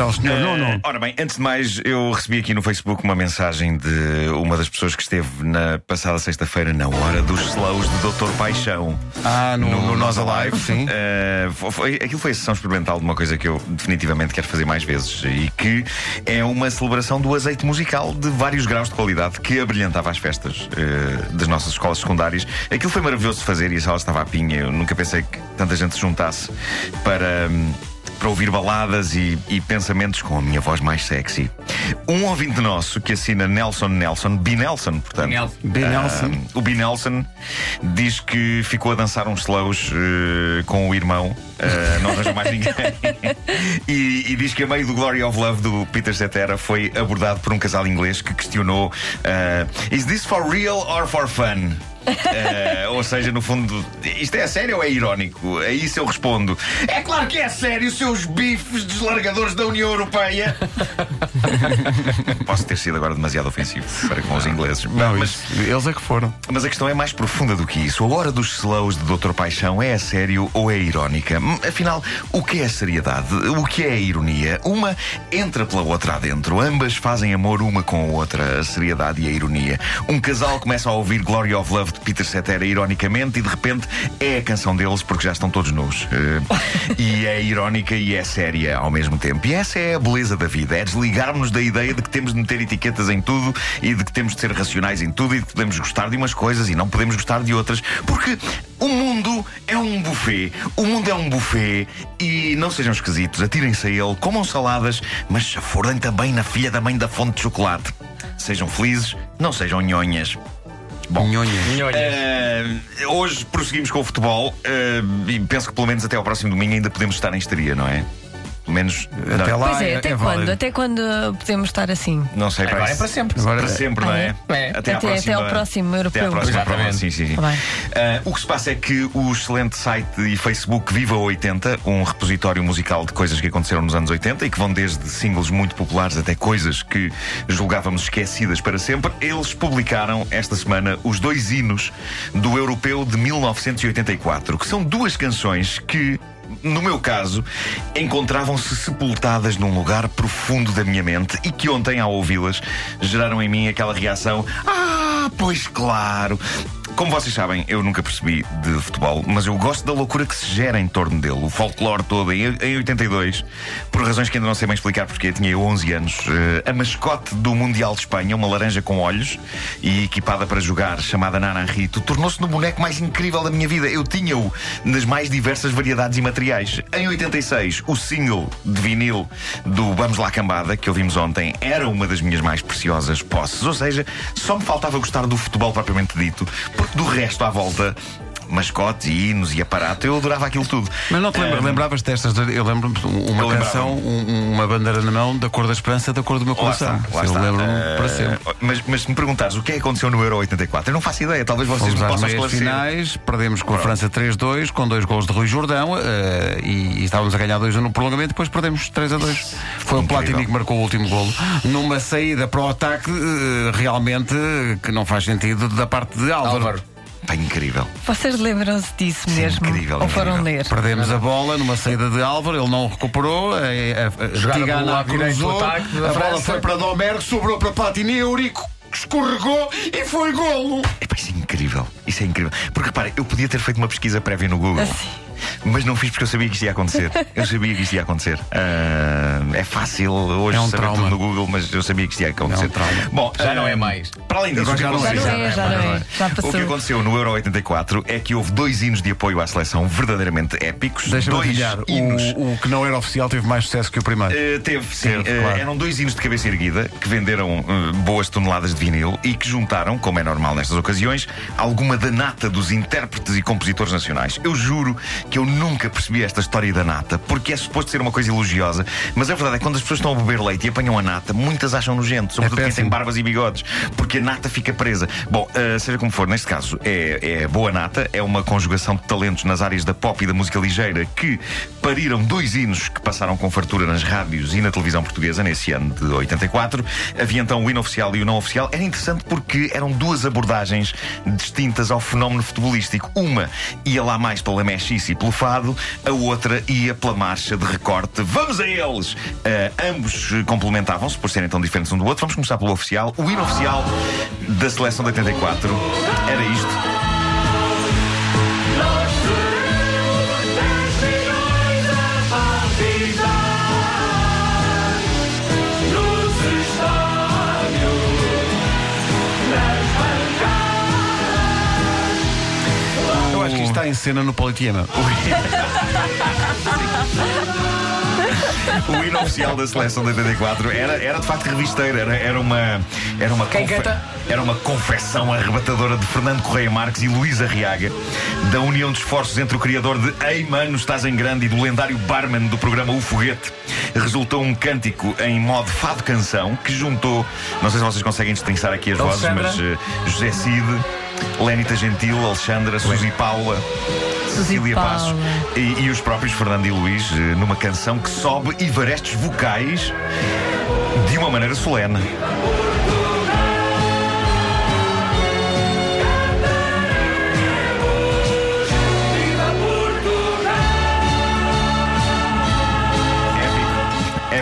Então, senhor Eh, Nuno. Ora bem, antes de mais, eu recebi aqui no Facebook uma mensagem de uma das pessoas que esteve na passada sexta-feira na hora dos slows de Doutor Paixão. Ah, no, no, Nós Nós Alive, sim. Fo- foi, aquilo foi a sessão experimental de uma coisa que eu definitivamente quero fazer mais vezes e que é uma celebração do azeite musical de vários graus de qualidade que abrilhantava as festas eh, das nossas escolas secundárias. Aquilo foi maravilhoso de fazer e a sala estava à pinha. Eu nunca pensei que tanta gente se juntasse para. hum, para ouvir baladas e, e pensamentos com a minha voz mais sexy. Um ouvinte nosso que assina Nelson Nelson, B. Nelson, portanto. Nelson. B. Nelson. Ah, o B. Nelson diz que ficou a dançar uns slows eh, com o irmão, eh, não arranjou mais ninguém. e, e diz que a meio do Glory of Love do Peter Cetera foi abordado por um casal inglês que questionou: eh, Is this for real or for fun? Eh, ou seja, no fundo, isto é sério ou é irónico? A isso eu respondo: É claro que é sério, seus bifes deslargadores da União Europeia. Posso ter sido agora demasiado ofensivo para com os ingleses. Não, mas, isso, eles é que foram. mas a questão é mais profunda do que isso. A hora dos slows de Doutor Paixão é a sério ou é irónica? Hum, Afinal, o que é a seriedade? O que é a ironia? Uma entra pela outra adentro. Ambas fazem amor uma com a outra, a seriedade e a ironia. Um casal começa a ouvir Glory of Love de Peter Cetera ironicamente e de repente é a canção deles porque já estão todos nus. Eh, e é irónica e é séria ao mesmo tempo. E essa é a beleza da vida. É desligarmos da ideia de que temos de meter etiquetas em tudo e de que temos de ser racionais em tudo e de que podemos gostar de umas coisas e não podemos gostar de outras. Porque o mundo é um buffet. O mundo é um buffet e não sejam esquisitos. Atirem-se a ele, comam saladas, mas chafurdem também na filha da mãe da fonte de chocolate. Sejam felizes, não sejam nhonhas. Bom, Nhonhas. Eh, hoje prosseguimos com o futebol eh, e penso que pelo menos até ao próximo domingo ainda podemos estar em histeria, não é? Pelo menos. Até não, lá Pois é, até quando? válido. Até quando podemos estar assim? Não sei, Agora parece- é para sempre. Agora Para sempre, não é? Ah, é? É. Até- até próxima- ao próximo Até à europeu. próxima Exatamente. sim, sim, sim. Ah, o que se passa é que o excelente site e Facebook Viva 80, um repositório musical de coisas que aconteceram nos anos 80 e que vão desde singles muito populares até coisas que julgávamos esquecidas para sempre, eles publicaram esta semana os dois hinos do Europeu de 1984, que são duas canções que. No meu caso, encontravam-se sepultadas num lugar profundo da minha mente e que ontem, ao ouvi-las, geraram em mim aquela reação: Ah, pois claro! Como vocês sabem, eu nunca percebi de futebol, mas eu gosto da loucura que se gera em torno dele, o folclore todo. Em, em 82, por razões que ainda não sei bem explicar, porque eu tinha 11 anos, eh, a mascote do Mundial de Espanha, uma laranja com olhos e equipada para jogar, chamada Nana Rito, tornou-se no boneco mais incrível da minha vida. Eu tinha-o nas mais diversas variedades e materiais. Em 86, o single de vinil do Vamos Lá Cambada, que ouvimos ontem, era uma das minhas mais preciosas posses. Ou seja, só me faltava gostar do futebol propriamente dito, porque do resto à volta. Mascotes e hinos e aparato, eu adorava aquilo tudo. Mas não te lembras, Ah, lembravas destas? Eu lembro-me de uma Eu canção, um- uma bandeira na mão, da cor da esperança, da cor do meu Lá coração. está, lá eu lembro-me Eh, para sempre. Mas, mas se me perguntares o que é que aconteceu no Euro 84, eu não faço ideia. Talvez vocês Fomos me possam esclarecer. finais, perdemos com a França 3-2, com dois gols de Rui Jordão eh, e, e estávamos a ganhar 2 no prolongamento, depois perdemos 3-2. Foi o. Platini que marcou o último golo. Numa saída para o ataque, eh, realmente, que não faz sentido da parte de Álvaro. Álvaro. Pá, incrível. Vocês lembram-se disso Sim, mesmo? incrível, Ou foram incrível. ler? Perdemos a bola numa saída de Álvaro, ele não recuperou. A, a, a, Jogaram Tigana pelo lado direito cruzou, do ataque a bola França. foi para Domergue, sobrou para Platini, Eurico escorregou e foi golo. Epá, isso é incrível. Isso é incrível. Porque repara, eu podia ter feito uma pesquisa prévia no Google. Assim. Mas não fiz porque eu sabia que isto ia acontecer. Eu sabia que isto ia acontecer. Ah, é fácil hoje É um saber trauma. tudo no Google, mas eu sabia que isto ia acontecer. É um trauma. Bom, Já ah, não é mais. Para além disso, Agora o que já não é. aconteceu- Já não é, já não é. Já passou. O que aconteceu no Euro 84 é que houve dois hinos de apoio à seleção verdadeiramente épicos. Deixa-me dois adivinhar, hinos. o, o que não era oficial teve mais sucesso que o primeiro. Uh, teve, sim. Teve, Uh, claro. Eram dois hinos de cabeça erguida que venderam uh, boas toneladas de vinil e que juntaram, como é normal nestas ocasiões, alguma da nata dos intérpretes e compositores nacionais. Eu juro que eu nunca percebi esta história da nata, porque é suposto ser uma coisa elogiosa, mas a verdade é que quando as pessoas estão a beber leite e apanham a nata, muitas acham nojento, sobretudo quem tem barbas e bigodes, porque a nata fica presa. Bom, uh, seja como for, neste caso, é, é boa nata, é uma conjugação de talentos nas áreas da pop e da música ligeira que pariram dois hinos que passaram com fartura nas rádios e na televisão portuguesa nesse ano de 84. Havia então o hino oficial e o não oficial. Era interessante porque eram duas abordagens distintas ao fenómeno futebolístico. Uma ia lá mais pela mexice pelo fado, a outra ia pela marcha de recorte. Vamos a eles! Uh, ambos complementavam-se por serem tão diferentes um do outro. Vamos começar pelo oficial. O hino oficial da seleção de 84 era isto. Em cena no Politiema. O hino oficial da seleção de 84 era, era de facto revisteiro, era, era uma. Era uma, Quem canta? era uma confecção arrebatadora de Fernando Correia Marques e Luís Arriaga, da união de esforços entre o criador de Ei Mano, estás em grande e do lendário barman do programa O Foguete. Resultou um cântico em modo fado canção que juntou, não sei se vocês conseguem destrinçar aqui as vozes, mas eh, José Cid, Lénita Gentil, Alexandra, Suzy Paula. Cecília. Passos e, e os próprios Fernando e Luís eh, numa canção que sobe e varestes vocais de uma maneira solene.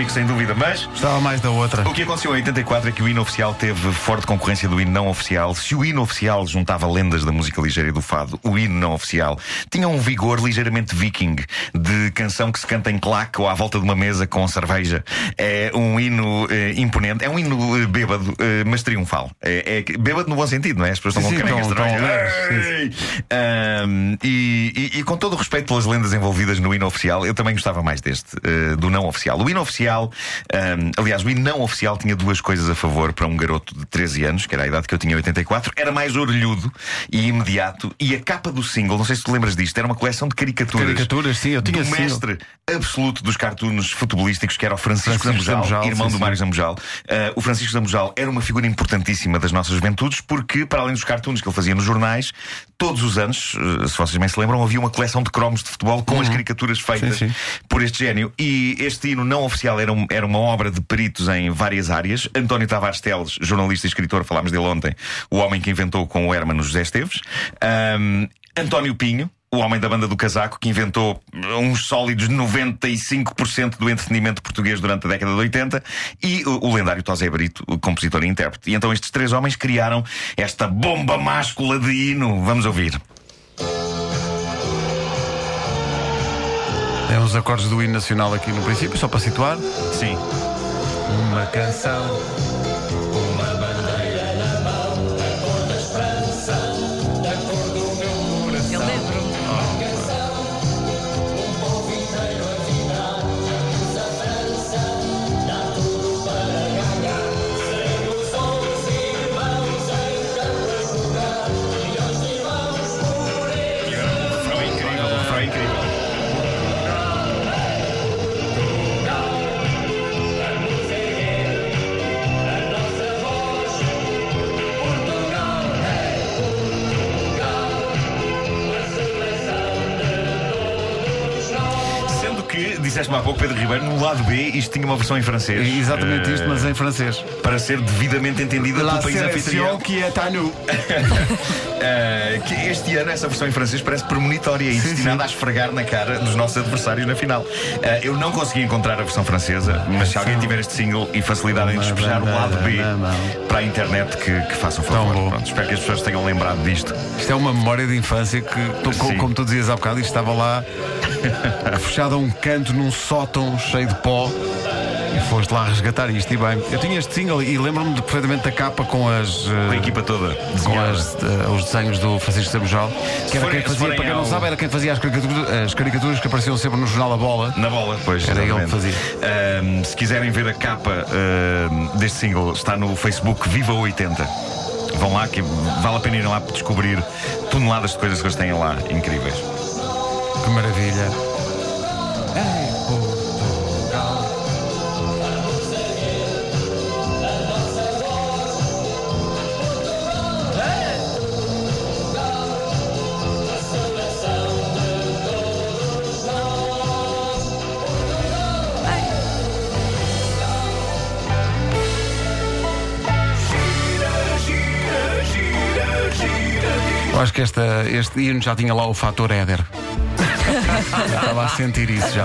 Épico, sem dúvida, mas Gostava mais da outra. o que aconteceu em 84 é que o hino oficial teve forte concorrência do hino não oficial. Se o hino oficial juntava lendas da música ligeira e do fado, o hino não oficial tinha um vigor ligeiramente viking, de canção que se canta em claque ou à volta de uma mesa com cerveja. É um hino eh, imponente, é um hino eh, bêbado, eh, mas triunfal. É, é bêbado no bom sentido, não é? As pessoas Sim, estão com canegas de estão- cerveja. estão Ei! Ahm, e, e- e com todo o respeito pelas lendas envolvidas no hino oficial, eu também gostava mais deste, eh, do não oficial. O hino oficial, ahm, aliás, o hino não oficial tinha duas coisas a favor para um garoto de 13 anos, que era a idade que eu tinha em 84, era mais orelhudo e imediato, e a capa do single, não sei se tu lembras disto, era uma coleção de caricaturas. Caricaturas, sim, eu tinha do single. mestre absoluto dos cartoons futebolísticos, que era o Francisco, Francisco Zambujal, Zambujal, irmão sim, do. Mário Zambujal. Uh, o Francisco Zambujal era uma figura importantíssima das nossas juventudes, porque, para além dos cartoons que ele fazia nos jornais, todos os anos, uh, se vocês bem se lembram, havia uma coleção de cromos de futebol com as caricaturas feitas Uhum. Sim, sim. por este gênio. E este hino não oficial era, um- era uma obra de peritos em várias áreas. António Tavares Teles, jornalista e escritor, falámos dele ontem, o homem que inventou com o Hermano José Esteves. Um, António Pinho. O homem da banda do casaco que inventou uns sólidos 95% do entretenimento português durante a década de 80 e o, lendário Tosé Brito, o compositor e intérprete. E então estes três homens criaram esta bomba máscula de hino. Vamos ouvir. Tem uns acordes do hino nacional aqui no princípio, só para situar. Sim. Uma canção. Disseste-me há pouco, Pedro Ribeiro, no lado B isto tinha uma versão em francês. Exatamente Eh, isto, mas em francês. Para ser devidamente entendida La pelo país anfitrião. que é Tanu. Eh, que este ano essa versão em francês parece premonitória e destinada a esfregar na cara dos nossos adversários na final. Eh, eu não consegui encontrar a versão francesa, mas se alguém tiver este single e facilidade em despejar o lado B para a internet, que, que faça o Tão favor. Pronto, espero que as pessoas tenham lembrado disto. Isto é uma memória de infância que, Sim. como tu dizias há bocado, isto estava lá fechado a um canto num sótão cheio de pó. E foste lá resgatar isto e bem. Eu tinha este single e lembro-me de- perfeitamente da capa com as. eh, Com a equipa toda. com as, eh, os desenhos do Francisco Sabujal, que era forem- quem fazia, para quem não ao- sabe, era quem fazia as caricaturas, as caricaturas que apareciam sempre no jornal A Bola. Na bola, pois. Era ele que exatamente. Ahm, se quiserem ver a capa ahm, deste single, está no Facebook Viva 80. Vão lá que vale a pena ir lá descobrir toneladas de coisas que eles têm lá incríveis. Que maravilha. Eu acho que esta, este hino já tinha lá o fator Éder. Estava a sentir isso já.